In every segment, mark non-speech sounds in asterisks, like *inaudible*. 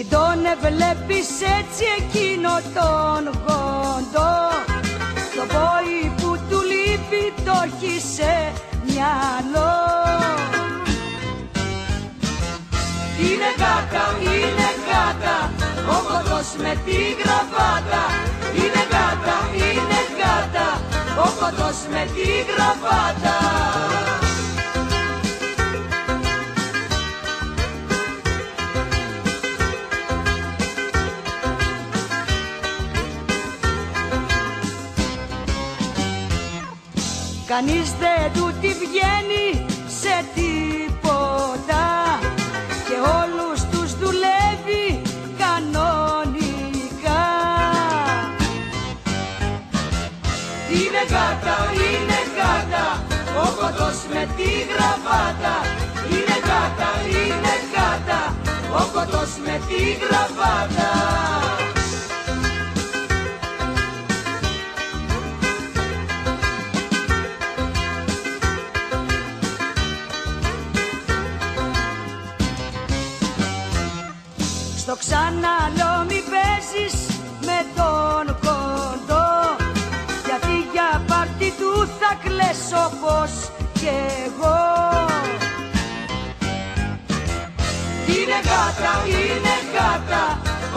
Μην τον βλέπεις έτσι εκείνο τον γόντο. Το πόη που του λείπει το έχει σε μυαλό. Είναι γάτα, είναι γάτα Ο κοντός με τη γραβάτα. Είναι γάτα, είναι γάτα Ο κοντός με τη γραβάτα Κανείς δεν του τη βγαίνει σε τίποτα. Και όλους τους δουλεύει κανονικά. Είναι γάτα, είναι γάτα Ο κοντός με τη γραβάτα. Είναι γάτα, είναι γάτα Ο κοντός με τη γραβάτα Στο ξαναλό μη παίζεις με τον κοντό. Γιατί για πάρτι του θα κλαις όπως και εγώ. Είναι γάτα, είναι γάτα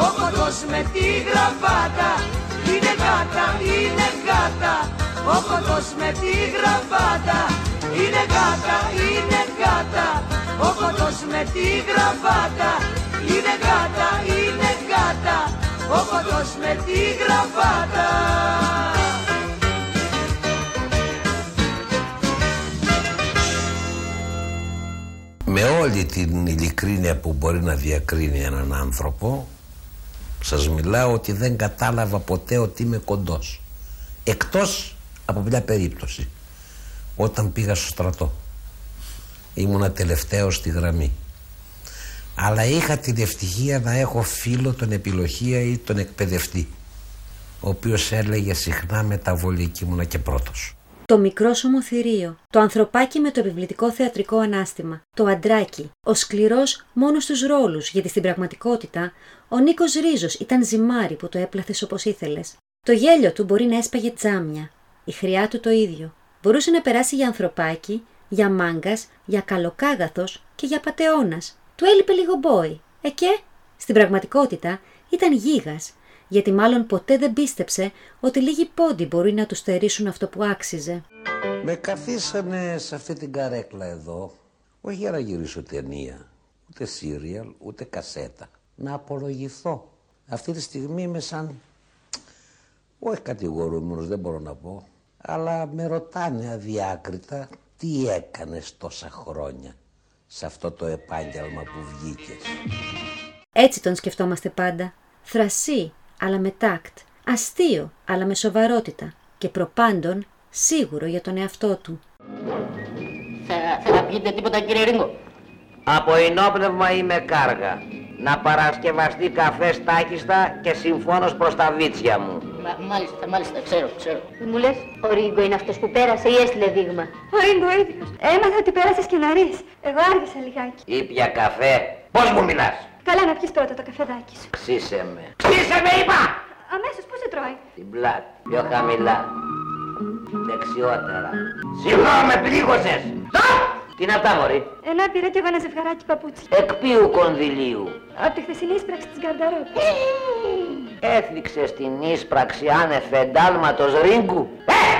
Ο κοντός με τη γραβάτα. Είναι γάτα, είναι γάτα Ο κοντός με τη γραβάτα. Είναι γάτα, είναι γάτα Ο κοντός με τη γραβάτα Είναι γάτα, είναι γάτα Ο κοντός με τη γραβάτα. Με όλη την ειλικρίνεια που μπορεί να διακρίνει έναν άνθρωπο σας μιλάω ότι δεν κατάλαβα ποτέ ότι είμαι κοντός. Εκτός από μια περίπτωση. Όταν πήγα στο στρατό ήμουνα τελευταίος στη γραμμή αλλά είχα την ευτυχία να έχω φίλο τον επιλογία ή τον εκπαιδευτή ο οποίος έλεγε συχνά μεταβολική ήμουνα και πρώτος Το μικρό σωμοθυρίο, το ανθρωπάκι με το επιβλητικό θεατρικό ανάστημα, το αντράκι, ο σκληρός μόνος στους ρόλους, γιατί στην πραγματικότητα ο Νίκος Ρίζος ήταν ζυμάρι που το έπλαθες όπως ήθελες. Το γέλιο του μπορεί να έσπαγε τζάμια, η χρειά του το ίδιο. Μπορούσε να περάσει για ανθρωπάκι, για μάγκας, για καλοκάγαθος και για πατεώνας. Του έλειπε λίγο μπόι. Ε και, στην πραγματικότητα ήταν γίγας, γιατί μάλλον ποτέ δεν πίστεψε ότι λίγοι πόντι μπορεί να τους στερήσουν αυτό που άξιζε. Με καθίσανε σε αυτή την καρέκλα εδώ, όχι για να γυρίσω ταινία, ούτε σύριαλ, ούτε κασέτα. Να απολογηθώ. Αυτή τη στιγμή είμαι σαν, όχι κατηγορούμενος, δεν μπορώ να πω, αλλά με ρωτάνε αδιάκριτα τι έκανες τόσα χρόνια σε αυτό το επάγγελμα που βγήκες. Έτσι τον σκεφτόμαστε πάντα. Θρασί, αλλά με τάκτ. Αστείο, αλλά με σοβαρότητα. Και προπάντων σίγουρο για τον εαυτό του. Θα, θα να πείτε τίποτα κύριε Ρίγκο. Από ενόπνευμα είμαι κάργα. Να παρασκευαστεί καφέ τάχιστα και συμφώνως προς τα βίτσια μου. Μα, μάλιστα, μάλιστα, ξέρω, ξέρω. Μου λες, ο Ρίγκο είναι αυτός που πέρασε ή έστειλε δείγμα; Ο Ρίγκο ο ίδιος. Έμαθα ότι πέρασες και νωρίς. Εγώ άργησα λιγάκι. Ήπια καφέ. Πώς μου μιλάς; Καλά να πιεις πρώτα το καφεδάκι σου. Ξύσε με. Ξύσε με είπα! Αμέσως πού σε τρώει; Την πλάτη. Πιο χαμηλά. Δεξιότερα. Συγγνώμη, με πλήγωσες. Τι Τι είναι αυτά, Μωρή. Ένα πήρα κι εγώ ένα ζευγαράκι παπούτσι. Εκ ποιου κονδυλίου; Από τη χθεσινή ίσπραξη της γκαρνταρόπ. Έθνιξε στην ίσπραξη άνευ εντάλματος ρίγκου. Ε!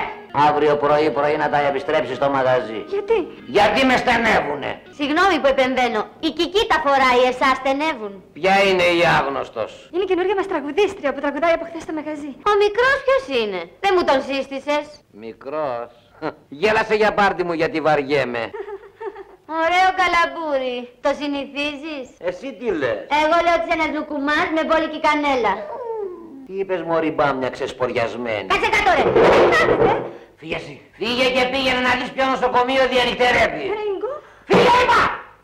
Αύριο πρωί πρωί να τα επιστρέψεις στο μαγαζί. Γιατί; Γιατί με στενεύουνε; Συγγνώμη που επεμβαίνω. Η Κική τα φοράει, εσάς στενεύουν. Ποια είναι η άγνωστος; Είναι η καινούργια μας τραγουδίστρια που τραγουδάει από χθες στο μαγαζί. Ο μικρός ποιος είναι; Δεν μου τον σύστησες. Μικρός. Γέλασε για πάρτι μου γιατί βαριέμαι. *laughs* Ωραίο καλαμπούρι. Το συνηθίζεις; Εσύ τι λες; Εγώ λέω ότι είσαι ένας λουκουμάς με μπόλικη κανέλα. Τι είπες μωρή μπάμια ξεσποριασμένη. Κάτσε κάτω ρε. Φύγε εσύ. Φύγε και πήγαινε να δεις ποιο νοσοκομείο διανυκτερεύει. Ρίγκο. Φύγε είπα.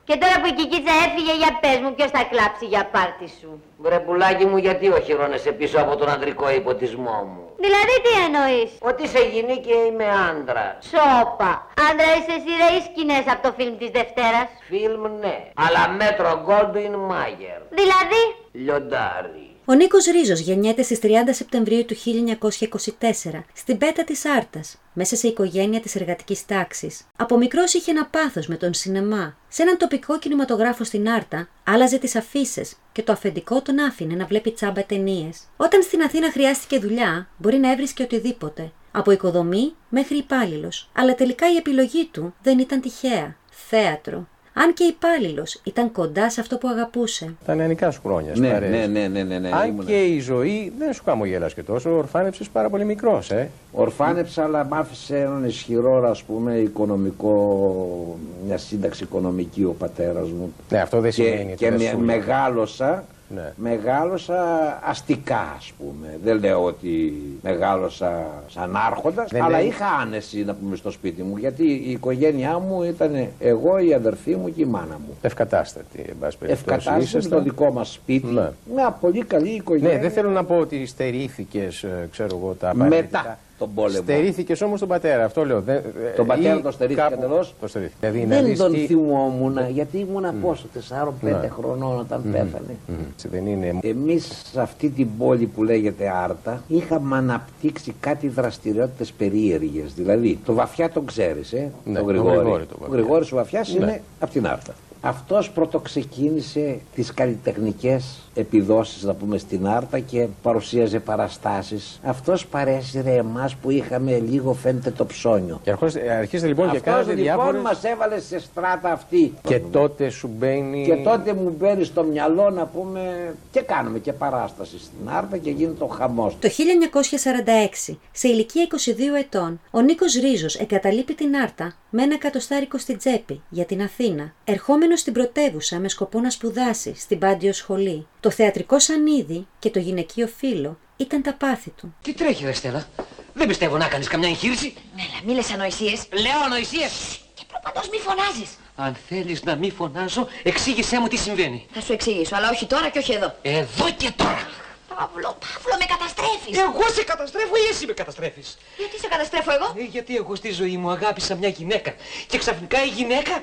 Και τώρα που η Κικίτσα έφυγε για πες μου ποιος θα κλάψει για πάρτι σου; Βρε πουλάκι μου γιατί οχυρώνεσαι πίσω από τον ανδρικό υποτισμό μου; Δηλαδή τι εννοείς; Ότι σε γυνή και είμαι άντρα. Σόπα. Άντρα είσαι εσύ ρε ή σκηνές από το φιλμ της Δευτέρας; Φιλμ ναι. Αλλά μέτρο Γκόλντουιν Μάγερ. Δηλαδή; Λιοντάρι. Ο Νίκος Ρίζος γεννιέται στις 30 Σεπτεμβρίου του 1924 στην πέτα της Άρτας, μέσα σε οικογένεια της εργατικής τάξης. Από μικρός είχε ένα πάθος με τον σινεμά. Σε έναν τοπικό κινηματογράφο στην Άρτα άλλαζε τις αφήσει και το αφεντικό τον άφηνε να βλέπει τσάμπα ταινίες. Όταν στην Αθήνα χρειάστηκε δουλειά, μπορεί να έβρισκε οτιδήποτε. Από οικοδομή μέχρι υπάλληλος. Αλλά τελικά η επιλογή του δεν ήταν τυχαία. Θέατρο. Αν και υπάλληλος ήταν κοντά σε αυτό που αγαπούσε. Τα νεανικά σου χρόνια. Ναι, παρέες. ναι, ναι, ναι, ναι, ναι, Αν ήμουνα. και η ζωή δεν σου χαμογέλασε και τόσο, ορφάνεψες πάρα πολύ μικρός, ε. Ορφάνεψα, αλλά μ' άφησε έναν ισχυρό, ας πούμε, οικονομικό, μια σύνταξη οικονομική ο πατέρας μου. Ναι, αυτό δεν και, σημαίνει Και ότι δεν με- σου λέει. μεγάλωσα, Ναι. μεγάλωσα αστικά, ας πούμε. Δεν λέω ότι μεγάλωσα σαν άρχοντας, Δεν αλλά λέει- είχα άνεση, να πούμε, στο σπίτι μου. Γιατί η οικογένειά μου ήταν εγώ, η αδερφή μου και η μάνα μου. Ευκατάστατη, εν πάση περιπτώσει. Ευκατάστατη Ήσασταν- στο δικό μας σπίτι. Ναι. Μια πολύ καλή οικογένεια. Ναι, δεν θέλω να πω ότι στερήθηκες, ξέρω εγώ, τα Μετά απαραίτητα. Τον πόλεμο. Στερήθηκες όμως τον πατέρα, αυτό λέω. Δεν, Τον πατέρα ή τον στερήθηκε κάπου- εντελώς. Το στερήθηκε. Δηλαδή, να Δεν δεις τον τι- θυμόμουν, γιατί ήμουνα πόσο, 4-5 Ναι. χρονών όταν Μμμ. πέθανε. Μμμ. Έτσι Δεν είναι. Εμείς σε αυτή την πόλη που λέγεται Άρτα είχαμε αναπτύξει κάτι δραστηριότητες περίεργες. Δηλαδή, το Βαφιά τον ξέρεις, ε, Ναι, τον τον Γρηγόρη. Γρηγόρη τον ο Βαφιά. Γρηγόρης ο Βαφιάς Ναι. είναι από την Άρτα. Αυτός πρωτοξεκίνησε τις καλλιτεχνικές επιδόσεις, να πούμε, στην Άρτα και παρουσίαζε παραστάσεις. Αυτός παρέσυρε εμάς που είχαμε λίγο φαίνεται το ψώνιο. Και αρχώς- αρχίζετε λοιπόν και Αυτός κάνετε λοιπόν διάφορες... μας έβαλε σε στράτα αυτή. Και τότε σου μπαίνει... Και τότε μου μπαίνει στο μυαλό να πούμε και κάνουμε και παράσταση στην Άρτα και γίνεται ο χαμός. Το 1946, σε ηλικία 22 ετών, ο Νίκος Ρίζος εγκαταλείπει την Άρτα με ένα εκατοστάρικο στην τσέπη για την Αθήνα, ερχόμενος στην πρωτεύουσα με σκοπό να σπουδάσει στην Πάντιο Σχολή. Το θεατρικό σανίδι και το γυναικείο φύλλο ήταν τα πάθη του. Τι τρέχει, ρε Στέλλα; Δεν πιστεύω να κάνεις καμιά εγχείρηση. Μέλα, μη λες ανοησίες. Λέω ανοησίες. Και προπαντός μη φωνάζεις. Αν θέλεις να μην φωνάζω, εξήγησέ μου τι συμβαίνει. Θα σου εξηγήσω, αλλά όχι τώρα και όχι εδώ. Εδώ και τώρα. Παύλο, Παύλο, με καταστρέφεις. Εγώ σε καταστρέφω ή εσύ με καταστρέφεις; Γιατί σε καταστρέφω εγώ; Ε, γιατί εγώ στη ζωή μου αγάπησα μια γυναίκα και ξαφνικά η γυναίκα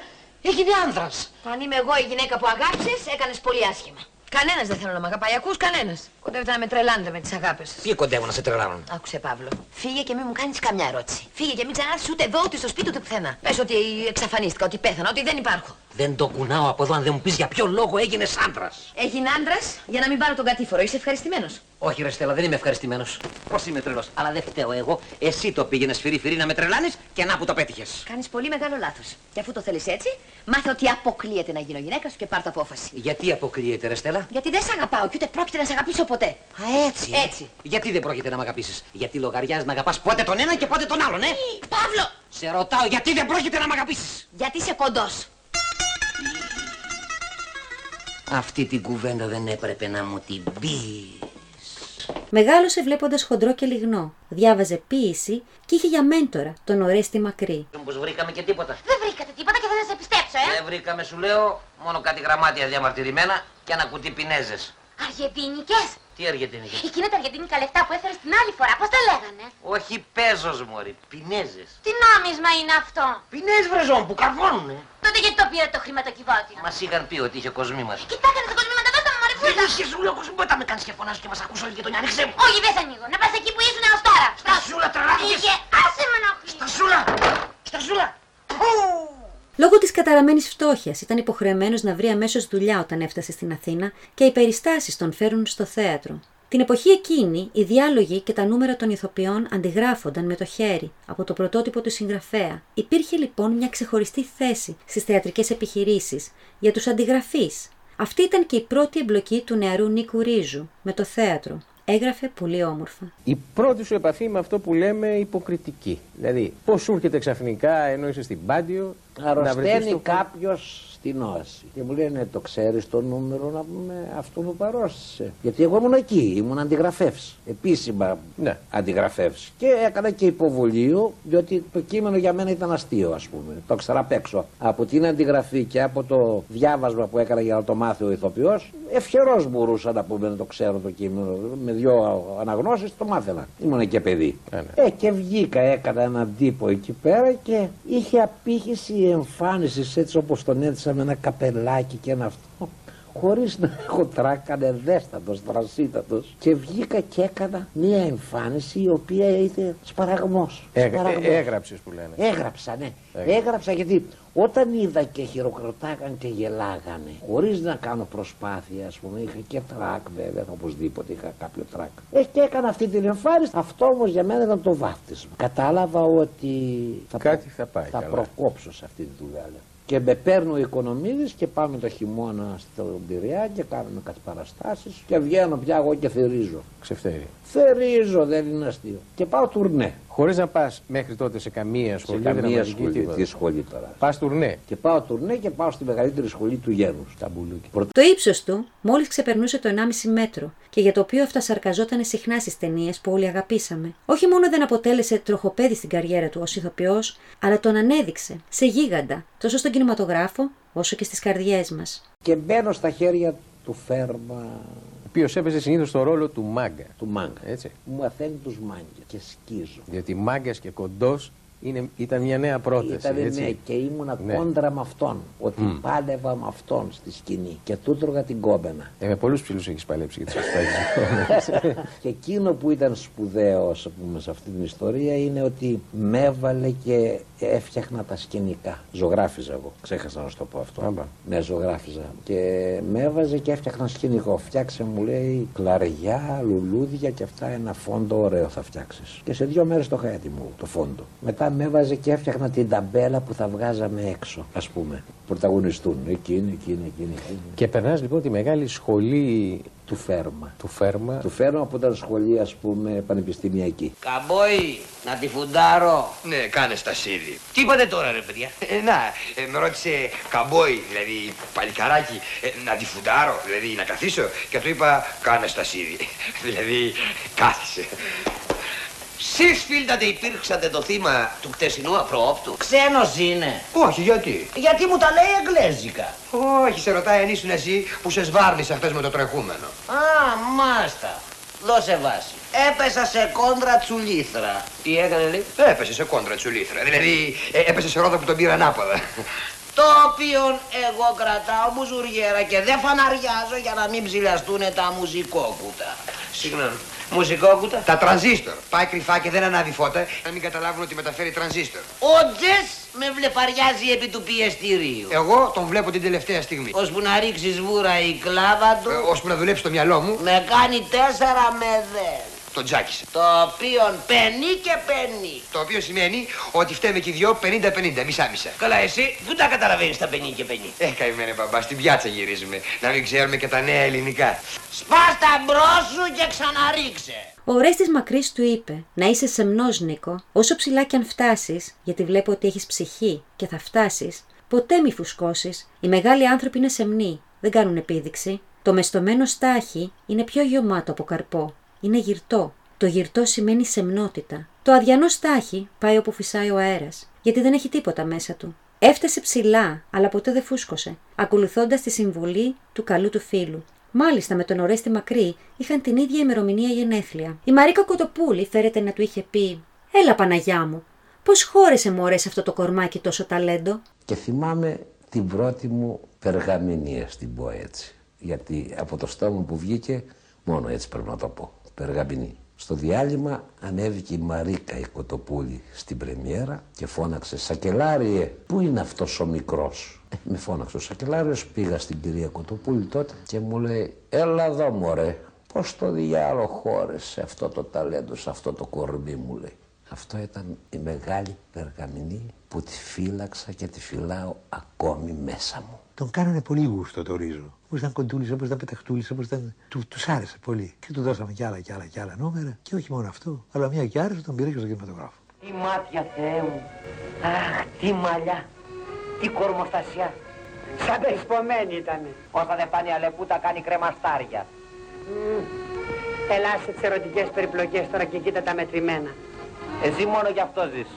έγινε άνδρας. Αν είμαι εγώ η γυναίκα που αγάπησες, έκανες πολύ άσχημα. Κανένας δεν θέλω να με αγαπάει, ακούς κανένας. Κοντεύετε να με τρελάνετε με τις αγάπες σας. Τι κοντεύω να σε τρελάνω. Άκουσε Παύλο. Φύγε και μην μου κάνεις καμιά ερώτηση. Φύγε και μην ξανάρθεις ούτε εδώ, ούτε στο σπίτι, ούτε πουθενά. Πες ότι εξαφανίστηκα, ότι πέθανα, ότι δεν υπάρχω. Δεν το κουνάω από εδώ αν δεν μου πεις για ποιο λόγο έγινες άντρας. Έγινε άντρας για να μην πάρω τον κατήφορο. Είσαι ευχαριστημένος. Όχι ρε Στέλλα, δεν είμαι ευχαριστημένος. Πώς είμαι τρελός; Αλλά δεν φταίω εγώ. Εσύ το πήγαινες φυρί φυρί να με τρελάνεις και να που το πέτυχες. Κάνεις πολύ μεγάλο λάθος. Και αφού το θέλεις έτσι, μάθε ότι αποκλείεται να γίνω γυναίκα σου και πάρ' το απόφαση. Γιατί αποκλείεται ρε Στέλλα; Γιατί δεν σε αγαπάω και ούτε πρόκειται να σε αγαπήσω ποτέ. Α, έτσι. ε. Έτσι. Γιατί δεν πρόκειται να με αγαπήσεις; Γιατί λογαριάζεις να αγαπάς πότε τον ένα και πότε τον άλλον, ε; Παύλο! Σε ρωτάω γιατί δεν πρόκειται να με αγαπήσεις; Γιατί είσαι κοντός. Αυτή την κουβέντα δεν έπρεπε να μου την πεις. Μεγάλωσε βλέποντας χοντρό και λιγνό, διάβαζε ποίηση και είχε για μέντορα τον Ορέστη Μακρύ. Μήπως βρήκαμε και τίποτα; Δεν βρήκατε τίποτα και δεν θα σε πιστέψω, ε. Δεν βρήκαμε σου λέω μόνο κάτι γραμμάτια διαμαρτυρημένα και ένα κουτί πινέζες. Αργεντινικές. Τι αργεντινικές. Εκείνα τα αργεντινικά λεφτά που έφερε την άλλη φορά, πώς τα λέγανε; Όχι πέζος μωρή, πινέζες. Τι νόμισμα είναι αυτό; Πινέζες βρεζόν που καρβώνουνε. Τότε γιατί το πήρε το χρηματοκιβώτιο; Μας είχαν πει ότι είχε κοσμήματα. Κοιτάξτε τα κοσμήματα, δώστε μου μωρή Δεν φούλα. είχε σου λέω κοσμήματα με κάνεις και φωνάζεις και μας ακούς όλη γειτονιά. Ανοίξε μου. Όχι, δεν θα ανοίγω. Να πας εκεί που ήσουν έως τώρα. Στα σούλα τρελάθηκες. Είχες, άσε με ενοχλείς. Στα σούλα. Στα σούλα. Λόγω της καταραμένης φτώχειας ήταν υποχρεωμένος να βρει αμέσως δουλειά όταν έφτασε στην Αθήνα και οι περιστάσεις τον φέρουν στο θέατρο. Την εποχή εκείνη, οι διάλογοι και τα νούμερα των ηθοποιών αντιγράφονταν με το χέρι από το πρωτότυπο του συγγραφέα. Υπήρχε λοιπόν μια ξεχωριστή θέση στις θεατρικές επιχειρήσεις για τους αντιγραφείς. Αυτή ήταν και η πρώτη εμπλοκή του νεαρού Νίκου Ρίζου με το θέατρο. Έγραφε πολύ όμορφα. Η πρώτη σου επαφή με αυτό που λέμε υποκριτική. Δηλαδή, πώς σου έρχεται ξαφνικά ενώ είσαι στην Πάντιο να βρεθείς Αρρωσταίνει στο- κάποιος στην όαση. Και μου λένε, το ξέρεις το νούμερο να πούμε αυτό μου παρόστησε. Γιατί εγώ ήμουν εκεί, ήμουν αντιγραφεύς. Επίσημα Ναι. αντιγραφεύς. Και έκανα και υποβολείο, διότι το κείμενο για μένα ήταν αστείο, ας πούμε. Το ήξερα απ' έξω. Από την αντιγραφή και από το διάβασμα που έκανα για να το μάθει ο ηθοποιός, ευχερός μπορούσα να πούμε να το ξέρω το κείμενο. Με δυο αναγνώσεις το μάθαινα. Ήμουν και παιδί. Ε, ναι. Ε, και βγήκα, έκανα έναν τύπο εκεί πέρα και είχε απήχηση εμφάνιση έτσι όπως τον έδισα με ένα καπελάκι και ένα αυτό. Χωρίς να έχω τράκα, ανεδέστατος, τρασίτατος. Και βγήκα και έκανα μια εμφάνιση η οποία ήταν σπαραγμός. Ε, Σπαραγμός. ε, έγραψες που λένε. Έγραψα, ναι. Έγραψα. Έγραψα γιατί όταν είδα και χειροκροτάγαν και γελάγανε, χωρίς να κάνω προσπάθεια, ας πούμε, είχα και τρακ βέβαια, οπωσδήποτε είχα κάποιο τρακ. Ε, και έκανα αυτή την εμφάνιση. Αυτό όμως για μένα ήταν το βάφτισμα. Κατάλαβα ότι θα, Κάτι θα πάει θα καλά. προκόψω σε αυτή τη δουλειά. Λέω. Και με παίρνει ο Οικονομίδης και πάμε το χειμώνα στον Πειραιά και κάνουμε κάτι παραστάσεις και βγαίνω πια εγώ και θερίζω. Ξεφτέρι. Θερίζω, δεν είναι αστείο. Και πάω τουρνέ. Χωρίς να πας μέχρι τότε σε καμία σχολή. σε καμία δραματική, σχολή, τίποτα. τι σχολή τώρα. Πας τουρνέ. Και πάω τουρνέ και πάω στη μεγαλύτερη σχολή του γένους, στα μπουλούκια. Προ- Το ύψος του μόλις ξεπερνούσε το 1,5 μέτρο και για το οποίο αυτασαρκαζόταν συχνά στις ταινίες που όλοι αγαπήσαμε. Όχι μόνο δεν αποτέλεσε τροχοπέδι στην καριέρα του ως ηθοποιός, αλλά τον ανέδειξε σε γίγαντα τόσο στον κινηματογράφο όσο και στις καρδιές μας. Και μπαίνω στα χέρια του Φέρμα, Ο οποίος έπαιζε συνήθως το ρόλο του μάγκα. του Μάγκα. Έτσι. Μου μαθαίνει τους μάγκες και σκίζω. Γιατί μάγκας και κοντός ήταν μια νέα πρόταση. Ήταν έτσι. ναι, και ήμουνα Ναι. κόντρα με αυτόν. Ότι Μμ. πάλευα με αυτόν στη σκηνή. Και του τρώγα την κόμπενα. Ε, με πολλούς ψηλούς έχεις παλέψει για τι αστάσει. *laughs* και εκείνο που ήταν σπουδαίος ας πούμε, σε αυτή την ιστορία είναι ότι με έβαλε και έφτιαχνα τα σκηνικά. Ζωγράφιζα εγώ. Ξέχασα να σου το πω αυτό. Άμπα. Ναι, ζωγράφιζα. Και με έβαζε και έφτιαχνα σκηνικό. Φτιάξε μου λέει κλαριά, λουλούδια και αυτά ένα φόντο ωραίο θα φτιάξεις. Και σε δύο μέρες το είχα έτοιμο το φόντο. Μετά με έβαζε και έφτιαχνα την ταμπέλα που θα βγάζαμε έξω, ας πούμε. Πρωταγωνιστούν. Εκείνη, εκείνη, εκείνη. εκείνη. και περνάς λοιπόν τη μεγάλη σχολή Του φέρμα. του Φέρμα. Του φέρμα που ήταν σχολή, ας πούμε, πανεπιστημιακή. Καμπόι, να τη φουντάρω. Ναι, κάνε στασίδι. Τι είπατε τώρα ρε παιδιά; Ε, να, ε, με ρώτησε καμπόι, δηλαδή παλικαράκι, ε, να τη φουντάρω, δηλαδή να καθίσω. Και του είπα, κάνε στασίδι. *laughs* δηλαδή, κάθισε. Σεις φίλτατε υπήρξατε το θύμα του χτεσινού απρόοπτου. Ξένος είναι. Όχι, γιατί; Γιατί μου τα λέει εγγλέζικα. Όχι, σε ρωτάει αν ήσουν εσύ που σε σβάρνησε χθες με το τρεχούμενο. Α, μάστα. Δώσε βάση. Έπεσα σε κόντρα τσουλήθρα. Τι έκανε λέει; Έπεσε σε κόντρα τσουλήθρα. Δηλαδή, ε, έπεσε σε ρόδα που τον πήρε ανάποδα. Το οποίο εγώ κρατάω μπουζουριέρα και δεν φαναριάζω για να μην ψηλιαστούν τα μουσικόκουτα. Συγγνώμη. Μουσικόκουτα. Τα τρανζίστορ. Πάει κρυφά και δεν ανάβει φώτα, να μην καταλάβουν ότι μεταφέρει τρανζίστορ. Ο Τζες με βλεφαριάζει επί του πιεστηρίου. Εγώ τον βλέπω την τελευταία στιγμή. Ώσπου να ρίξεις σβούρα η κλάβα του, Ε, ώσπου να δουλέψει το μυαλό μου, με κάνει τέσσερα με δεν. Τον τζάκισε. Το οποίο πενεί και πενεί. Το οποίο σημαίνει ότι φταίμε και οι δυο 50-50, μισά-μισά. Καλά, εσύ πού τα καταλαβαίνεις τα πενεί και πενεί. Ε, καημένε μπαμπά, στην πιάτσα γυρίζουμε. Να μην ξέρουμε και τα νέα ελληνικά. Σπάς τα μπρος σου και ξαναρίξε. Ο Ορέστης Μακρύς του είπε «Να είσαι σεμνός, Νίκο, όσο ψηλά κι αν φτάσεις, γιατί βλέπω ότι έχεις ψυχή και θα φτάσεις, ποτέ μη φουσκώσεις. Οι μεγάλοι άνθρωποι είναι σεμνοί, δεν κάνουν επίδειξη. Το μεστομένο στάχι είναι πιο γεωμάτο από καρπό. Είναι γυρτό. Το γυρτό σημαίνει σεμνότητα. Το αδιανό στάχι πάει όπου φυσάει ο αέρας, γιατί δεν έχει τίποτα μέσα του. Έφτασε ψηλά, αλλά ποτέ δεν φούσκωσε, ακολουθώντας τη συμβουλή του καλού του φίλου. Μάλιστα με τον Ορέστη Μακρύ είχαν την ίδια ημερομηνία γενέθλια. Η Μαρίκα Κοτοπούλη φέρεται να του είχε πει: Έλα Παναγιά μου, πώς χώρεσε μωρέ σε αυτό το κορμάκι τόσο ταλέντο; Και θυμάμαι την πρώτη μου περγαμηνία στην πω έτσι. Γιατί από το στόμα που βγήκε, μόνο έτσι πρέπει να το πω. Περγαμηνή. Στο διάλειμμα ανέβηκε η Μαρίκα η Κοτοπούλη στην πρεμιέρα και φώναξε «Σακελάριε, πού είναι αυτός ο μικρός» ε, Με φώναξε ο Σακελάριος, πήγα στην κυρία Κοτοπούλη τότε και μου λέει «Έλα εδώ μωρέ, πώς το διάλογο χώρεσε αυτό το ταλέντο σε αυτό το κορμί» μου λέει. Αυτό ήταν η μεγάλη περγαμηνή που τη φύλαξα και τη φυλάω ακόμη μέσα μου. Τον κάνανε πολύ γούστο το ρίζο. Όπως ήταν κοντούλης, όπως ήταν πεταχτούλης, όπως ήταν. Του τους άρεσε πολύ. Και του δώσαμε κι άλλα κι άλλα κι άλλα νούμερα. Και όχι μόνο αυτό, αλλά μια και άρεσε τον πήρε και στον κινηματογράφο. Τι μάτια Θεέ μου. Αχ, τι μαλλιά. Τι κορμοστασιά. Σαν πεσπομένη ήτανε. Όσα δεν πάνε αλεπούτα κάνει κρεμαστάρια. Mm. Ελάσε τις ερωτικές περιπλοκές τώρα και κοίτα τα μετρημένα. Εσύ μόνο γι' αυτό ζεις.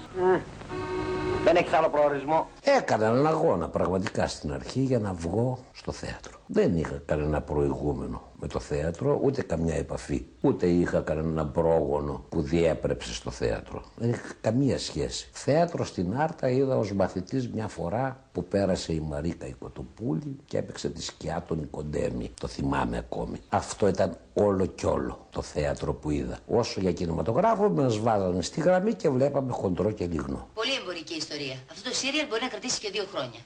Δεν έχεις άλλο προορισμό. Έκανα έναν αγώνα πραγματικά στην αρχή για να βγω στο θέατρο. Δεν είχα κανένα προηγούμενο με το θέατρο, ούτε καμιά επαφή. Ούτε είχα κανένα πρόγονο που διέπρεψε στο θέατρο. Δεν είχα καμία σχέση. Θέατρο στην Άρτα είδα ως μαθητής μια φορά που πέρασε η Μαρίκα η Κοτοπούλη και έπαιξε τη σκιά των Νικοντέμι. Το θυμάμαι ακόμη. Αυτό ήταν όλο κι όλο το θέατρο που είδα. Όσο για κινηματογράφο μας βάζανε στη γραμμή και βλέπαμε χοντρό και λιγνό. Πολύ εμπορική ιστορία. Αυτό το σύριαλ μπορεί να κρατήσει και δύο χρόνια.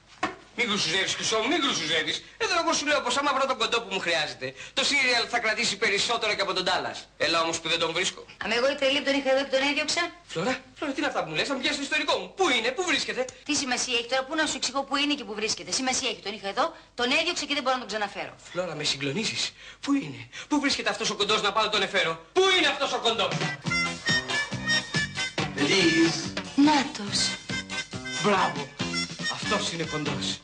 Μην κρουσουζεύεις, Χρυσό μου, μην κρουσουζεύεις. Εδώ εγώ σου λέω πως άμα βρω τον κοντό που μου χρειάζεται, το σύριαλ θα κρατήσει περισσότερο και από τον Τάλλας. Έλα όμως που δεν τον βρίσκω. Αν εγώ η τρελή που τον είχα εδώ και τον έδιωξα. Φλωρά, Φλωρά, τι είναι αυτά που μου λες, θα μου πιάσεις το ιστορικό μου. Πού είναι, πού βρίσκεται; Τι σημασία έχει τώρα, πού να σου εξηγώ πού είναι και πού βρίσκεται. Σημασία έχει, τον είχα εδώ, τον έδιωξα και δεν μπορώ να τον ξαναφέρω. Φλώρα, με συγκλονίσεις. Πού είναι, πού βρίσκεται αυτός ο κοντός να πάω τον εφέρω; Πού είναι αυτός ο κοντός; Please. Νάτος. Μπράβο. Αυτός είναι κοντός.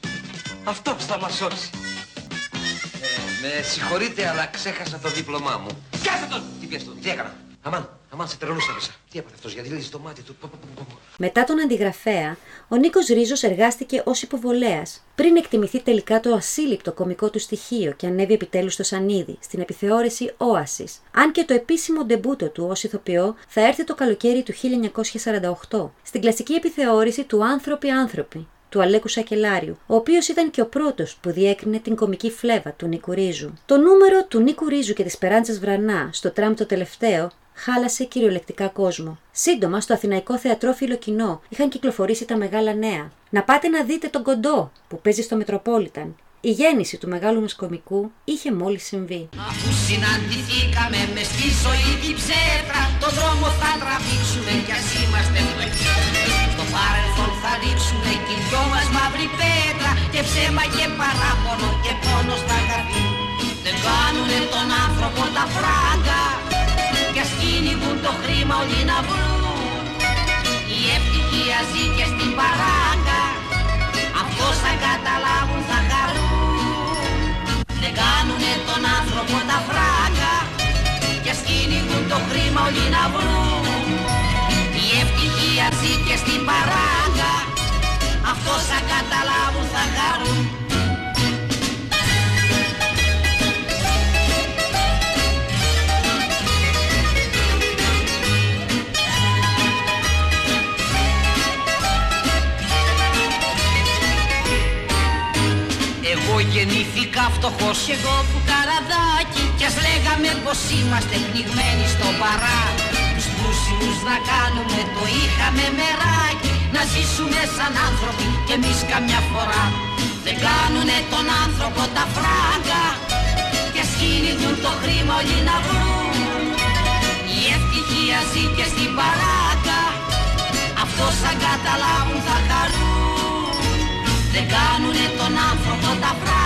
Αυτός θα μας σώσει. Ε, με συγχωρείτε, αλλά ξέχασα το δίπλωμά μου. Πιάσε τον! Τι πιάσε τον, τι έκανα; Αμάν, αμάν, σε τρελούσα μέσα. Τι έπαθε αυτός, γιατί λύζει το μάτι του. Πω, πω, πω, πω. Μετά τον αντιγραφέα, ο Νίκος Ρίζος εργάστηκε ως υποβολέας, πριν εκτιμηθεί τελικά το ασύλληπτο κομικό του στοιχείο και ανέβει επιτέλους στο Σανίδι, στην επιθεώρηση Όασης. Αν και το επίσημο ντεμπούτο του ως ηθοποιό θα έρθει το καλοκαίρι του 1948, στην κλασική επιθεώρηση του «Άνθρωποι-άνθρωποι», του Αλέκου Σακελάριου, ο οποίος ήταν και ο πρώτος που διέκρινε την κομική φλέβα του Νίκου Ρίζου. Το νούμερο του Νίκου Ρίζου και της Περάντσας Βρανά στο τραμ το τελευταίο χάλασε κυριολεκτικά κόσμο. Σύντομα στο Αθηναϊκό Θεατρό Φιλοκοινό είχαν κυκλοφορήσει τα μεγάλα νέα. Να πάτε να δείτε τον κοντό που παίζει στο Μετροπόλιταν. Η γέννηση του μεγάλου μας κομικού είχε μόλις συμβεί. Αφού συναντηθήκαμε μες στη ζωή την ψέτρα Το δρόμο θα τραβήξουμε κι ας είμαστε φτωχοί Στο παρελθόν Και ψέμα και παράπονο και πόνο στα καρδί Δεν κάνουνε τον άνθρωπο τα φράγκα Κι ας κυνηγούν το χρήμα όλοι να βρουν. Η ευτυχία ζει και στην παράγκα Αυτός θα καταλάβουν θα χαρούν. Δεν κάνουνε τον άνθρωπο τα φράγκα Και ας κυνηγούν το χρήμα όλοι να βρουν. Η ευτυχία ζει και στην παράγκα Αυτός θα καταλάβουν θα χαρούν Εγώ γεννήθηκα φτωχός Κι εγώ φουκαραδάκι Κι ας λέγαμε πως είμαστε πνιγμένοι στο παρά. Τους πλούσιους να κάνουμε το είχαμε μεράκι Να ζήσουμε σαν άνθρωποι κι εμείς καμιά φορά. Δεν κάνουνε τον άνθρωπο τα φράγκα Και ας κυνηγούν το χρήμα όλοι να βρουν. Η ευτυχία ζει και στην παράκα Αυτός θα καταλάβουν θα χαρούν δεν κάνουνε τον άνθρωπο τα φράγκα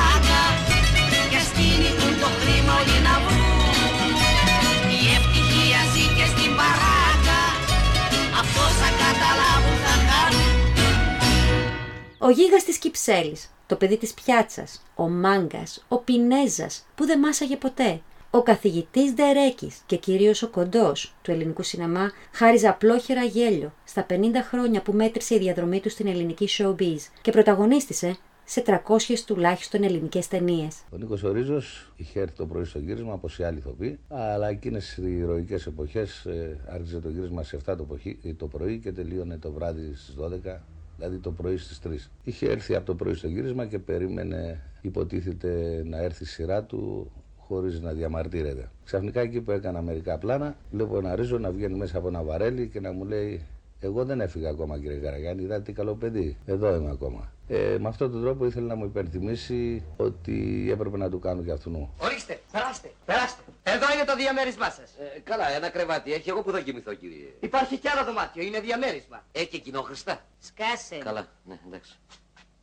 Ο γίγας της Κυψέλης, το παιδί της πιάτσας, ο μάγκας, ο πινέζας που δεν μάσαγε ποτέ, ο καθηγητής Ντερέκης και κυρίως ο κοντός του ελληνικού σινεμά χάριζε απλόχερα γέλιο στα 50 χρόνια που μέτρησε η διαδρομή του στην ελληνική showbiz και πρωταγωνίστησε σε 300 τουλάχιστον ελληνικές ταινίες. Ο Νίκος Ορίζος είχε έρθει το πρωί στο γύρισμα, όπως οι άλλοι ηθοποιοί, αλλά εκείνες οι ηρωικές εποχές ε, άρχισε το γύρισμα σε 7 το, ποχή- το πρωί και τελείωνε το βράδυ στις 12, δηλαδή το πρωί στις 3. Είχε έρθει από το πρωί στο γύρισμα και περίμενε, υποτίθεται, να έρθει η σειρά του χωρίς να διαμαρτύρεται. Ξαφνικά εκεί που έκανα μερικά πλάνα, βλέπω ένα ρίζο να βγαίνει μέσα από ένα βαρέλι και να μου λέει εγώ δεν έφυγα ακόμα κύριε Καραγιάννη, είδατε τι καλό παιδί. Εδώ είμαι ακόμα. Ε, με αυτόν τον τρόπο ήθελε να μου υπενθυμίσει ότι έπρεπε να του κάνω και αυτού. Ορίστε, περάστε, περάστε. Εδώ είναι το διαμέρισμά σας. Ε, καλά, ένα κρεβάτι έχει. Εγώ που θα κοιμηθώ, κύριε. Υπάρχει κι άλλο δωμάτιο, είναι διαμέρισμα. Έχει και κοινόχρηστα. Σκάσε. Καλά, ναι, εντάξει.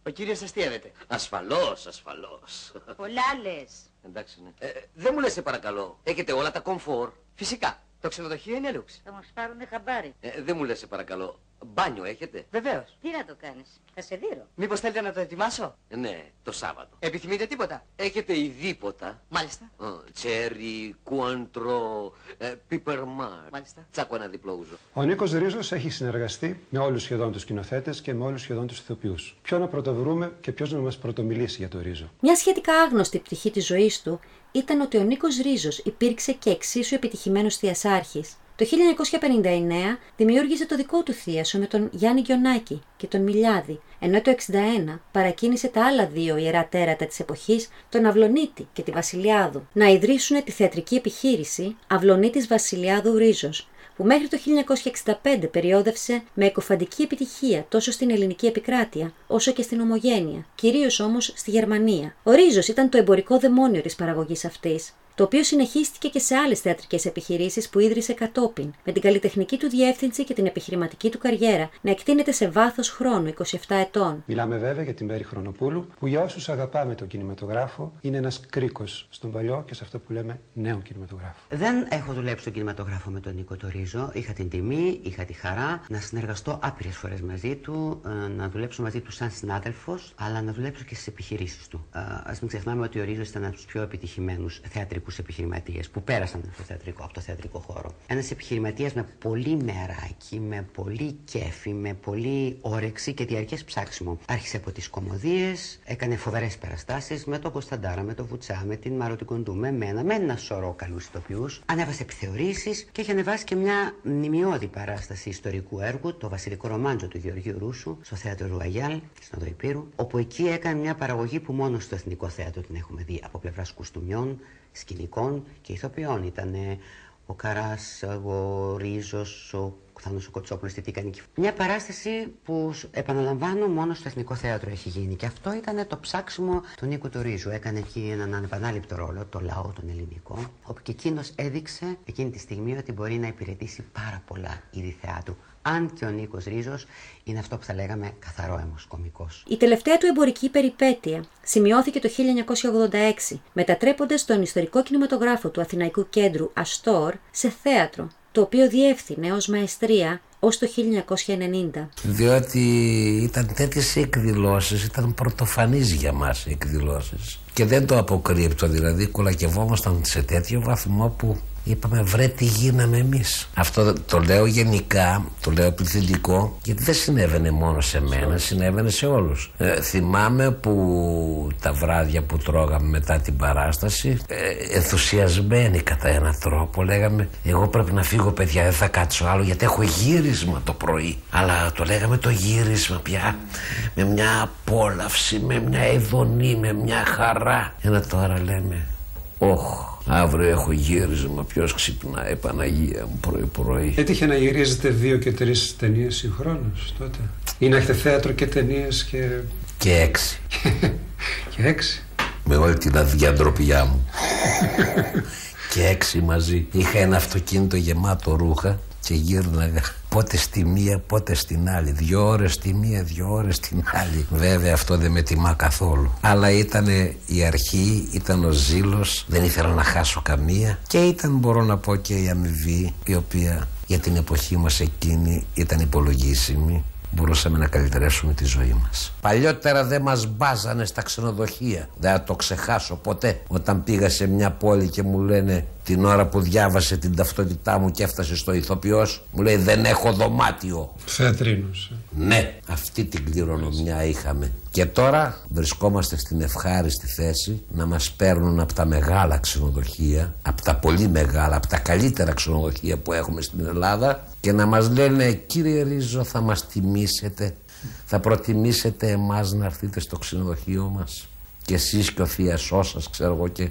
Ο κύριος αστείευεται. Ασφαλώς, ασφαλώς. Πολλά λες. εντάξει, ναι. Ε, δεν μου λες, σε παρακαλώ. Έχετε όλα τα κομφόρ; Φυσικά. Το ξενοδοχείο είναι λούξ. Θα μας πάρουν χαμπάρι. Ε, δεν μου λες, σε παρακαλώ. Μπάνιο έχετε; Βεβαίως. Τι να το κάνεις, θα σε δείρω. Μήπως θέλετε να το ετοιμάσω; Ε, ναι, το Σάββατο. Επιθυμείτε τίποτα; Έχετε ειδήποτα. Μάλιστα. Ε, τσέρι, κουάντρο, ε, πιπερμάρ. Μάλιστα. Τσάκω ένα διπλό ούζο. Ο Νίκος Ρίζος έχει συνεργαστεί με όλους σχεδόν τους σκηνοθέτε και με όλους σχεδόν τους ηθοποιούς. Ποιο να πρωτοβρούμε και ποιος να μας πρωτομιλήσει για το Ρίζο. Μια σχετικά άγνωστη πτυχή της ζωής του ήταν ότι ο Νίκος Ρίζος υπήρξε και εξίσου επιτυχημένος θειασάρχης. Το 1959 δημιούργησε το δικό του θίασο με τον Γιάννη Γιονάκη και τον Μιλιάδη, ενώ το 1961 παρακίνησε τα άλλα δύο ιερά τέρατα της εποχής, τον Αυλονίτη και τη Βασιλιάδου, να ιδρύσουν τη θεατρική επιχείρηση Αυλονίτης Βασιλιάδου Ρίζος, που μέχρι το 1965 περιόδευσε με εκοφαντική επιτυχία τόσο στην ελληνική επικράτεια όσο και στην Ομογένεια, κυρίως όμως στη Γερμανία. Ο Ρίζος ήταν το εμπορικό δαιμόνιο της παραγωγής αυτής, το οποίο συνεχίστηκε και σε άλλες θεατρικές επιχειρήσεις που ίδρυσε κατόπιν, με την καλλιτεχνική του διεύθυνση και την επιχειρηματική του καριέρα να εκτείνεται σε βάθος χρόνου 27 ετών. Μιλάμε βέβαια για την Μέρη Χρονοπούλου, που για όσους αγαπάμε τον κινηματογράφο είναι ένας κρίκος στον παλιό και σε αυτό που λέμε νέο κινηματογράφο. Δεν έχω δουλέψει στον κινηματογράφο με τον Νίκο Τορίζο. Είχα την τιμή, είχα τη χαρά να συνεργαστώ άπειρες φορές μαζί του, ε, να δουλέψω μαζί του σαν συνάδελφος, αλλά να δουλέψω και στις επιχειρήσεις του. Α μην ξεχνάμε ότι ο Ρίζος ήταν από τους πιο επιτυχημένους θεατρικούς επιχειρηματίες που πέρασαν από το θεατρικό, από το θεατρικό χώρο. Ένας επιχειρηματίας με πολύ νεράκι, με πολύ κέφι, με πολύ όρεξη και διαρκές ψάξιμο. Άρχισε από τις κομμωδίες, έκανε φοβερές περαστάσεις με τον Κωνσταντάρα, με τον Βουτσά, με την Μαρότη Κοντού, με μένα, με ένα σωρό καλούς ηθοποιούς. Ανέβασε επιθεωρήσεις και έχει ανεβάσει και μια μνημειώδη παράσταση ιστορικού έργου, το Βασιλικό Ρομάντζο του Γεωργίου Ρούσου, στο θέατρο Ρουαγιάλ, στην Οδό Υπήρου, όπου εκεί έκανε μια παραγωγή που μόνο στο Εθνικό Θέατρο την έχουμε δει από πλευράς κουστούμιών, σκηνικών και ηθοποιών. Ήταν ο Καράς, ο Ρίζος, ο Θάνος ο Κοτσόπουλος, τι έκανε Μια παράσταση που επαναλαμβάνω μόνο στο Εθνικό Θέατρο έχει γίνει και αυτό ήταν το ψάξιμο του Νίκου του Ρίζου. Έκανε εκεί έναν ανεπανάληπτο ρόλο, το λαό τον ελληνικό, όπου και εκείνος έδειξε εκείνη τη στιγμή ότι μπορεί να υπηρετήσει πάρα πολλά είδη θεάτρου. Αν και ο Νίκος Ρίζος είναι αυτό που θα λέγαμε καθαρό αίμος κωμικός. Η τελευταία του εμπορική περιπέτεια σημειώθηκε το 1986, μετατρέποντας τον ιστορικό κινηματογράφο του Αθηναϊκού Κέντρου Αστόρ σε θέατρο, το οποίο διεύθυνε ως μαεστρία ως το 1990. Διότι ήταν τέτοιες εκδηλώσεις, ήταν πρωτοφανείς για μας οι εκδηλώσεις. Και δεν το αποκρύπτω, δηλαδή κολακευόμασταν σε τέτοιο βαθμό που Είπαμε βρε τι γίναμε εμείς Αυτό το λέω γενικά Το λέω πληθυντικό Γιατί δεν συνέβαινε μόνο σε μένα Συνέβαινε σε όλους. Ε, Θυμάμαι που τα βράδια που τρώγαμε Μετά την παράσταση ε, Ενθουσιασμένοι κατά έναν τρόπο Λέγαμε εγώ πρέπει να φύγω παιδιά Δεν θα κάτσω άλλο γιατί έχω γύρισμα το πρωί Αλλά το λέγαμε το γύρισμα πια Με μια απόλαυση Με μια ειδονή Με μια χαρά. Ένα τώρα λέμε Όχ Αύριο έχω γύρισμα. Ποιος ξυπνάει, Παναγία μου, πρωί-πρωί. Έτυχε να γυρίζετε δύο και τρεις ταινίες συγχρόνως τότε. Ή να έχετε θέατρο και ταινίες και. Και έξι. *laughs* και έξι. Με όλη την αδιαντροπιά μου. *laughs* και έξι μαζί. Είχα ένα αυτοκίνητο γεμάτο ρούχα και γύρναγα πότε στη μία πότε στην άλλη. Δυο ώρες στη μία δυο ώρες στην άλλη. Βέβαια αυτό δεν με τιμά καθόλου. Αλλά ήταν η αρχή ήταν ο ζήλος. Δεν ήθελα να χάσω καμία. Και ήταν μπορώ να πω και η αμοιβή η οποία για την εποχή μας εκείνη ήταν υπολογίσιμη μπορούσαμε να καλυτερεύσουμε τη ζωή μας. Παλιότερα δεν μας μπάζανε στα ξενοδοχεία. Δεν θα το ξεχάσω ποτέ. Όταν πήγα σε μια πόλη και μου λένε την ώρα που διάβασε την ταυτότητά μου και έφτασε στο ηθοποιός μου λέει δεν έχω δωμάτιο. Θεατρίνος. Ναι, αυτή την κληρονομιά είχαμε. Και τώρα βρισκόμαστε στην ευχάριστη θέση να μας παίρνουν από τα μεγάλα ξενοδοχεία, από τα πολύ μεγάλα, από τα καλύτερα ξενοδοχεία που έχουμε στην Ελλάδα και να μας λένε κύριε Ρίζο θα μας τιμήσετε, θα προτιμήσετε εμάς να έρθετε στο ξενοδοχείο μας; Και εσείς και ο θειασός σας ξέρω εγώ και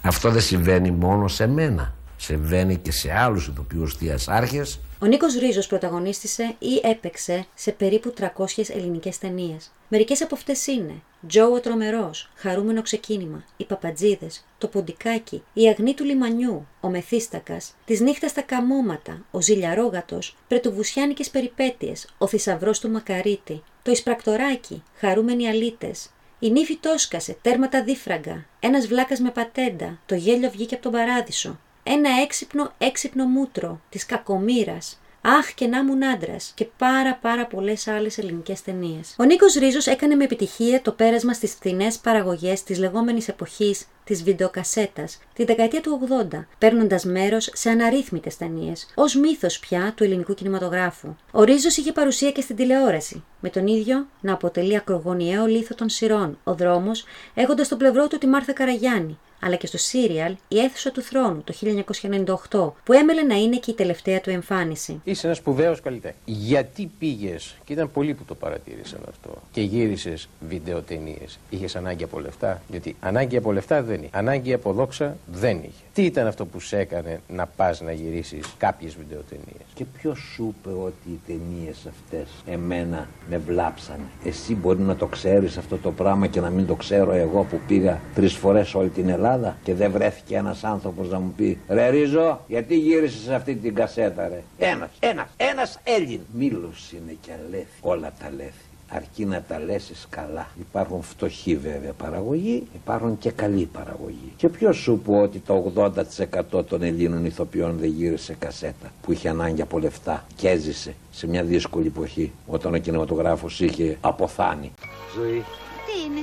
Αυτό δεν συμβαίνει μόνο σε μένα. Συμβαίνει και σε άλλους ηθοποιούς άρχες. Ο Νίκος Ρίζος πρωταγωνίστησε ή έπαιξε σε περίπου 300 ελληνικές ταινίες. Μερικές από αυτές είναι «Τζο ο Τρομερός», «Χαρούμενο ξεκίνημα», «Οι Παπατζίδες», «Το Ποντικάκι», «Η Αγνή του Λιμανιού», «Ο Μεθύστακας», «Της νύχτας στα καμώματα», «Ο Ζηλιαρόγατος», «Πρετοβουσιάνικες περιπέτειες», «Ο θησαυρός του Μακαρίτη», «Το Ισπρακτοράκι», «Χαρούμενοι αλίτες», η νύφη τόσκασε, τέρματα δίφραγκα. Ένας βλάκας με πατέντα. Το γέλιο βγήκε από τον παράδεισο ένα έξυπνο έξυπνο μούτρο της κακομήρας, Αχ και να ήμουν άντρας και πάρα πάρα πολλές άλλες ελληνικές ταινίες. Ο Νίκος Ρίζος έκανε με επιτυχία το πέρασμα στις φθηνές παραγωγές της λεγόμενης εποχής της βιντεοκασέτας τη δεκαετία του 80, παίρνοντας μέρος σε αναρρύθμιτες ταινίες, ως μύθος πια του ελληνικού κινηματογράφου. Ο Ρίζος είχε παρουσία και στην τηλεόραση, με τον ίδιο να αποτελεί ακρογωνιαίο λίθο των σειρών, ο δρόμος, έχοντας στο πλευρό του τη Μάρθα Καραγιάννη, αλλά και στο σύριαλ Η αίθουσα του θρόνου το 1998, που έμελε να είναι και η τελευταία του εμφάνιση. Είσαι ένας σπουδαίος καλλιτέχνης. Γιατί πήγες, και ήταν πολλοί που το παρατήρησαν αυτό, και γύρισες βίντεο ταινίε. Είχες ανάγκη από λεφτά, γιατί ανάγκη από λεφτά δεν είχε. Ανάγκη από δόξα δεν είχε. Τι ήταν αυτό που σε έκανε να πας να γυρίσεις κάποιες βίντεο ταινίε. Και ποιος σου είπε ότι οι ταινίες αυτές εμένα με βλάψανε; Εσύ μπορεί να το ξέρεις αυτό το πράγμα και να μην το ξέρω εγώ που πήγα τρεις φορές όλη την Ελλάδα και δεν βρέθηκε ένας άνθρωπος να μου πει «Ρε Ρίζο, γιατί γύρισες σε αυτή την κασέτα ρε». Ένας, ένας, ένας Έλλην. Μήλος είναι και αλέθη, όλα τα λέθη. Αρκεί να τα λέσεις καλά. Υπάρχουν φτωχοί βέβαια παραγωγή, υπάρχουν και καλή παραγωγή. Και ποιος σου είπε ότι το 80% των Ελλήνων ηθοποιών δεν γύρισε κασέτα, που είχε ανάγκη από λεφτά και έζησε σε μια δύσκολη εποχή, όταν ο κινηματογράφος είχε αποθάνει. Ζωή. Τι είναι;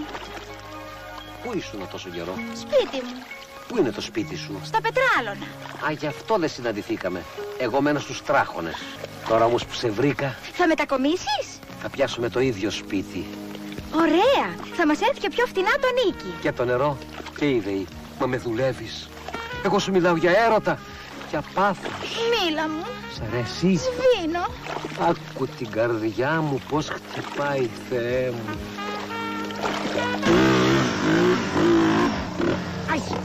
Πού ήσουν τόσο καιρό; Σπίτι μου. Πού είναι το σπίτι σου; Στα πετράλωνα. Α, γι' αυτό δεν συναντηθήκαμε. Εγώ μένω στους τράχονες. Τώρα όμως που σε βρήκα... Θα μετακομίσεις; Θα πιάσουμε το ίδιο σπίτι. Ωραία. Θα μας έρθει και πιο φτηνά το νίκη. Και το νερό και η ΔΕΗ. Μα με δουλεύεις. Εγώ σου μιλάω για έρωτα. Για πάθος. Μίλα μου. Σ' αρέσει. Σβήνω. Άκου την καρδιά μου πώς χτυπάει, Θεέ μου.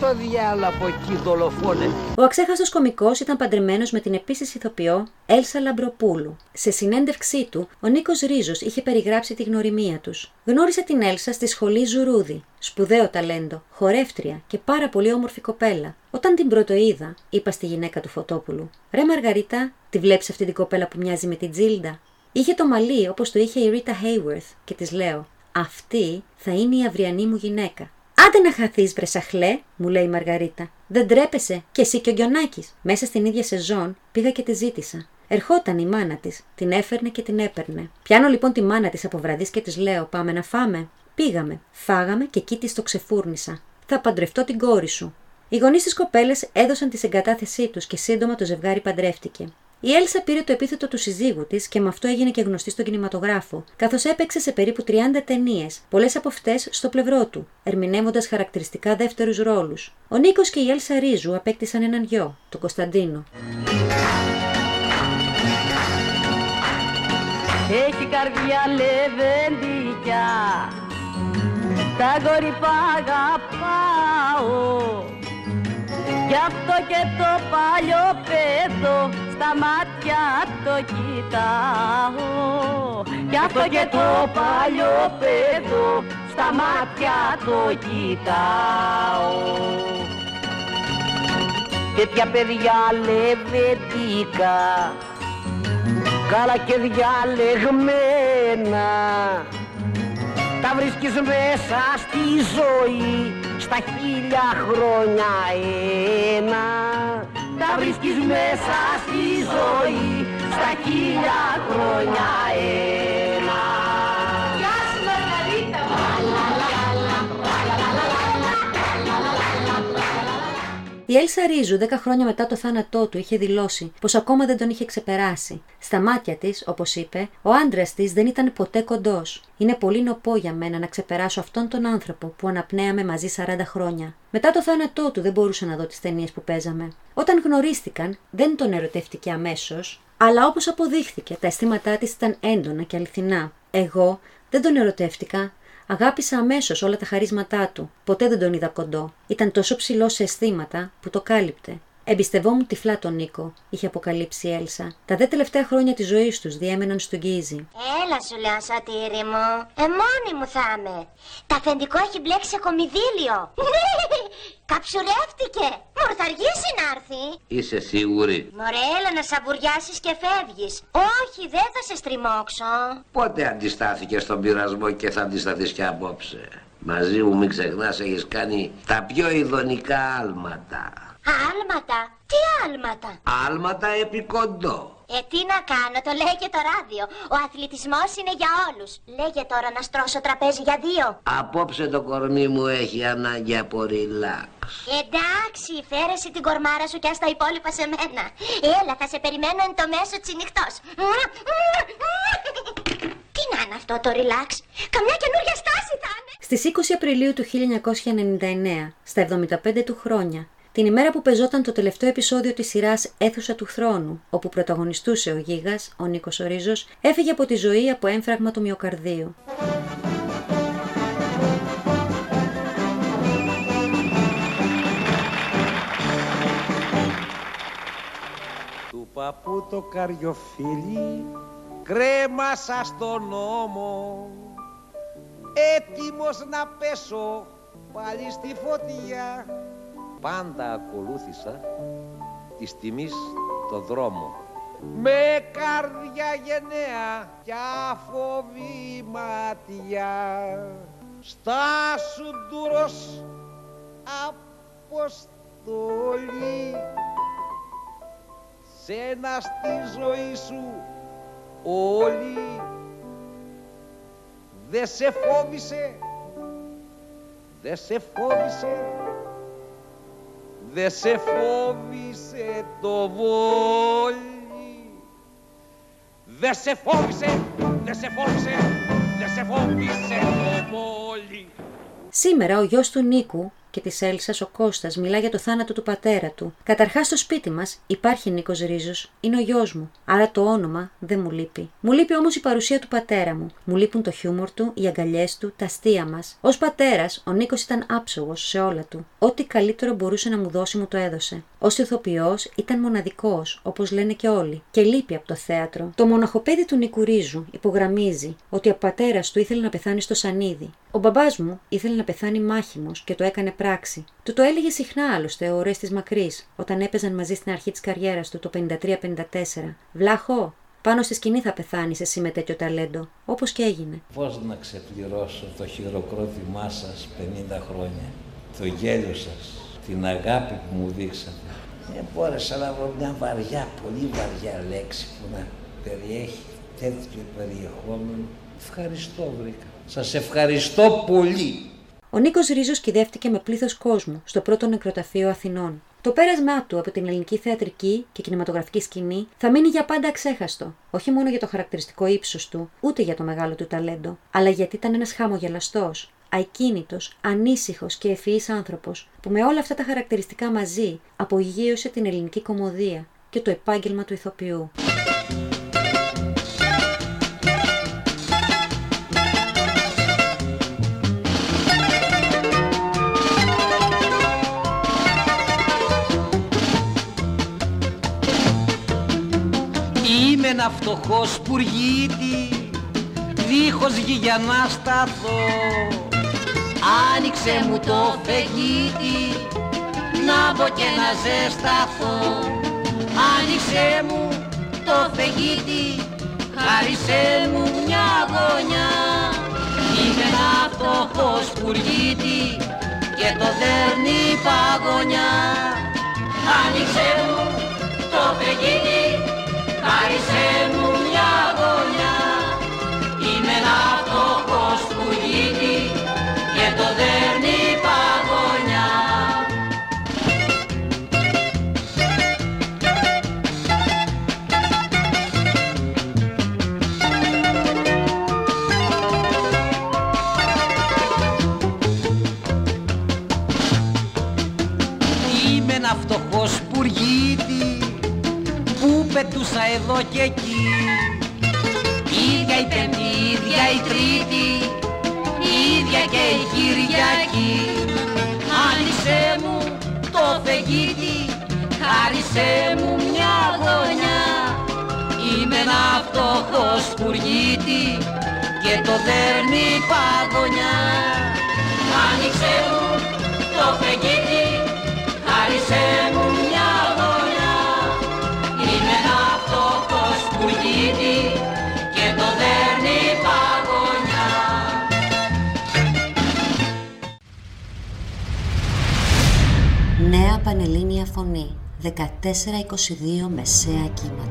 Στο διάολο από εκεί δολοφόνε. Ο αξέχαστος κωμικός ήταν παντρεμένος με την επίσης ηθοποιό Έλσα Λαμπροπούλου. Σε συνέντευξή του, ο Νίκος Ρίζος είχε περιγράψει τη γνωριμία τους. Γνώρισε την Έλσα στη σχολή Ζουρούδη. Σπουδαίο ταλέντο, χορεύτρια και πάρα πολύ όμορφη κοπέλα. Όταν την πρωτοείδα, είπα στη γυναίκα του Φωτόπουλου: Ρε Μαργαρίτα, τη βλέπεις αυτή την κοπέλα που μοιάζει με την Τζίλντα; Είχε το μαλλί όπως το είχε η Ρίτα Hayworth και της λέω: Αυτή θα είναι η αυριανή μου γυναίκα. Άντε να χαθείς, βρε σαχλέ, μου λέει η Μαργαρίτα. Δεν τρέπεσαι, και εσύ και ο Γκιονάκη. Μέσα στην ίδια σεζόν πήγα και τη ζήτησα. Ερχόταν η μάνα της, την έφερνε και την έπαιρνε. Πιάνω λοιπόν τη μάνα της από βραδύ και της λέω: Πάμε να φάμε. Πήγαμε, φάγαμε και εκεί της το ξεφούρνησα. Θα παντρευτώ την κόρη σου. Οι γονείς της κοπέλες έδωσαν τη συγκατάθεσή τους και σύντομα το ζευγάρι παντρεύτηκε. Η Έλσα πήρε το επίθετο του συζύγου της και με αυτό έγινε και γνωστή στον κινηματογράφο, καθώς έπαιξε σε περίπου 30 ταινίες, πολλές από αυτές στο πλευρό του, ερμηνεύοντας χαρακτηριστικά δεύτερους ρόλους. Ο Νίκος και η Έλσα Ρίζου απέκτησαν έναν γιο, τον Κωνσταντίνο. Έχει καρδιά λεβεντικιά Τα γορυπά αγαπάω Γι' αυτό και το παλιό παιδό στα μάτια το κοιτάω. Γι' αυτό και το παλιό παιδό στα μάτια το κοιτάω. Τέτοια παιδιά λεβετικά καλά και διαλεγμένα τα βρίσκεις μέσα στη ζωή στα χίλια χρόνια ένα τα βρίσκεις μέσα στη ζωή. Στα χίλια χρόνια ένα Η Έλσα Ρίζου, 10 χρόνια μετά το θάνατό του, είχε δηλώσει πως ακόμα δεν τον είχε ξεπεράσει. Στα μάτια της, όπως είπε, ο άντρας της δεν ήταν ποτέ κοντός. Είναι πολύ νοπό για μένα να ξεπεράσω αυτόν τον άνθρωπο που αναπνέαμε μαζί 40 χρόνια. Μετά το θάνατό του δεν μπορούσα να δω τις ταινίες που παίζαμε. Όταν γνωρίστηκαν, δεν τον ερωτεύτηκε αμέσως, αλλά όπως αποδείχθηκε, τα αισθήματά της ήταν έντονα και αληθινά. Εγώ δεν τον ερωτεύτηκα, Αγάπησα αμέσως όλα τα χαρίσματά του. Ποτέ δεν τον είδα κοντό. Ήταν τόσο ψηλό σε αισθήματα που το κάλυπτε. Εμπιστευόμουν τυφλά τον Νίκο, είχε αποκαλύψει η Έλσα. Τα δε τελευταία χρόνια της ζωής τους διέμεναν στον Γκίζη. Έλα σου λέω σωτήρι μου. Ε, μόνη μου θα είμαι. Τα αφεντικό έχει μπλέξει σε κομιδίλιο. *laughs* Καψουρεύτηκε. Μωρ, θα αργήσει να έρθει. Είσαι σίγουρη; Μωρέ, έλα να σαβουριάσεις και φεύγεις. Όχι, δεν θα σε στριμώξω. Πότε αντιστάθηκε στον πειρασμό και θα αντισταθείς και απόψε; Μαζί μου μην ξεχνάς έχεις κάνει τα πιο ειδονικά άλματα. Άλματα. Τι άλματα; Άλματα επί κοντό. Ε, τι να κάνω, το λέει και το ράδιο. Ο αθλητισμός είναι για όλους. Λέγε τώρα να στρώσω τραπέζι για δύο. Απόψε το κορμί μου έχει ανάγκη από ριλάξ. Εντάξει, φέρεσαι την κορμάρα σου και ας τα υπόλοιπα σε μένα. Έλα, θα σε περιμένω εν το μέσο νυχτός. Τι να είναι αυτό το relax; Καμιά καινούργια στάση θα είναι. Στις 20 Απριλίου του 1999, στα 75 του χρόνια, την ημέρα που πεζόταν το τελευταίο επεισόδιο της σειράς «Έθουσα του Θρόνου», όπου πρωταγωνιστούσε ο Γίγας, ο Νίκος Ορίζος, έφυγε από τη ζωή από έμφραγμα του μυοκαρδίου. Του παππού το καριοφίλι κρέμασα στον νόμο έτοιμος να πέσω πάλι στη φωτιά πάντα ακολούθησα της τιμής το δρόμο. Με καρδιά γενναία κι αφοβή ματιά στάσου ντούρος αποστολή. Σένα στη ζωή σου όλοι δε σε φόβησε δε σε φόβησε δε σε φόβησε το βόλι. Δε σε φόβησε, δε σε φόβησε, δε σε φόβησε το βόλι. Σήμερα ο γιος του Νίκου και της Έλσας ο Κώστας μιλά για το θάνατο του πατέρα του. Καταρχάς στο σπίτι μας υπάρχει Νίκος Ρίζος, είναι ο γιος μου. Άρα το όνομα δεν μου λείπει. Μου λείπει όμως η παρουσία του πατέρα μου. Μου λείπουν το χιούμορ του, οι αγκαλιές του, τα αστεία μας. Ω πατέρας, ο Νίκος ήταν άψογος σε όλα του. Ό,τι καλύτερο μπορούσε να μου δώσει μου το έδωσε. Ω ηθοποιός ήταν μοναδικός, όπως λένε και όλοι, και λείπει από το θέατρο. Το μοναχοπέδι του Νίκου Ρίζου υπογραμμίζει ότι ο πατέρας του ήθελε να πεθάνει στο σανίδι. Ο μπαμπάς μου ήθελε να πεθάνει μάχημος και το έκανε πράξη. Του το έλεγε συχνά άλλωστε ο Ορέστης Μακρύς, όταν έπαιζαν μαζί στην αρχή της καριέρας του το 53-54. Βλάχο, πάνω στη σκηνή θα πεθάνεις εσύ με τέτοιο ταλέντο, όπως και έγινε. Πώς να ξεπληρώσω το χειροκρότημά σας 50 χρόνια, το γέλιο σας, την αγάπη που μου δείξατε. Δεν μπόρεσα να βρω μια βαριά, πολύ βαριά λέξη που να περιέχει τέτοιο περιεχόμενο. Ευχαριστώ βρήκα. Σας ευχαριστώ πολύ. Ο Νίκος Ρίζος κυδεύτηκε με πλήθος κόσμου στο πρώτο νεκροταφείο Αθηνών. Το πέρασμά του από την ελληνική θεατρική και κινηματογραφική σκηνή θα μείνει για πάντα αξέχαστο. Όχι μόνο για το χαρακτηριστικό ύψος του, ούτε για το μεγάλο του ταλέντο, αλλά γιατί ήταν ένας χαμογελαστός, ακίνητος, ανήσυχος και ευφυής άνθρωπος που με όλα αυτά τα χαρακτηριστικά μαζί απογείωσε την ελληνική κομμωδία και το επάγγελμα του ηθοποιού. Ένα φτωχό σπουργίτη δίχως γη για να σταθώ Άνοιξε μου το φεγγίτι να μπω και να ζεσταθώ. Άνοιξε μου το φεγγίτι χάρισε μου μια γωνιά. Είμαι ένα φτωχό σπουργίτη και το δέρνει παγωνιά. Άνοιξε μου το φεγγίτι χάρισε μου μια γωνιά. Είμαι ένα φτωχό σπουργίτη και το δέρνει εδώ και εκεί. Ίδια η πέμπτη, ίδια η τρίτη Ίδια και η Κυριακή. Άνοιξε μου το φεγγίτι, χάρισε μου μια γωνιά. Είμαι ένα φτωχός σπουργίτη και το δέρνει παγωνιά Πανελλήνια Φωνή 14-22 Μεσαία Κύματα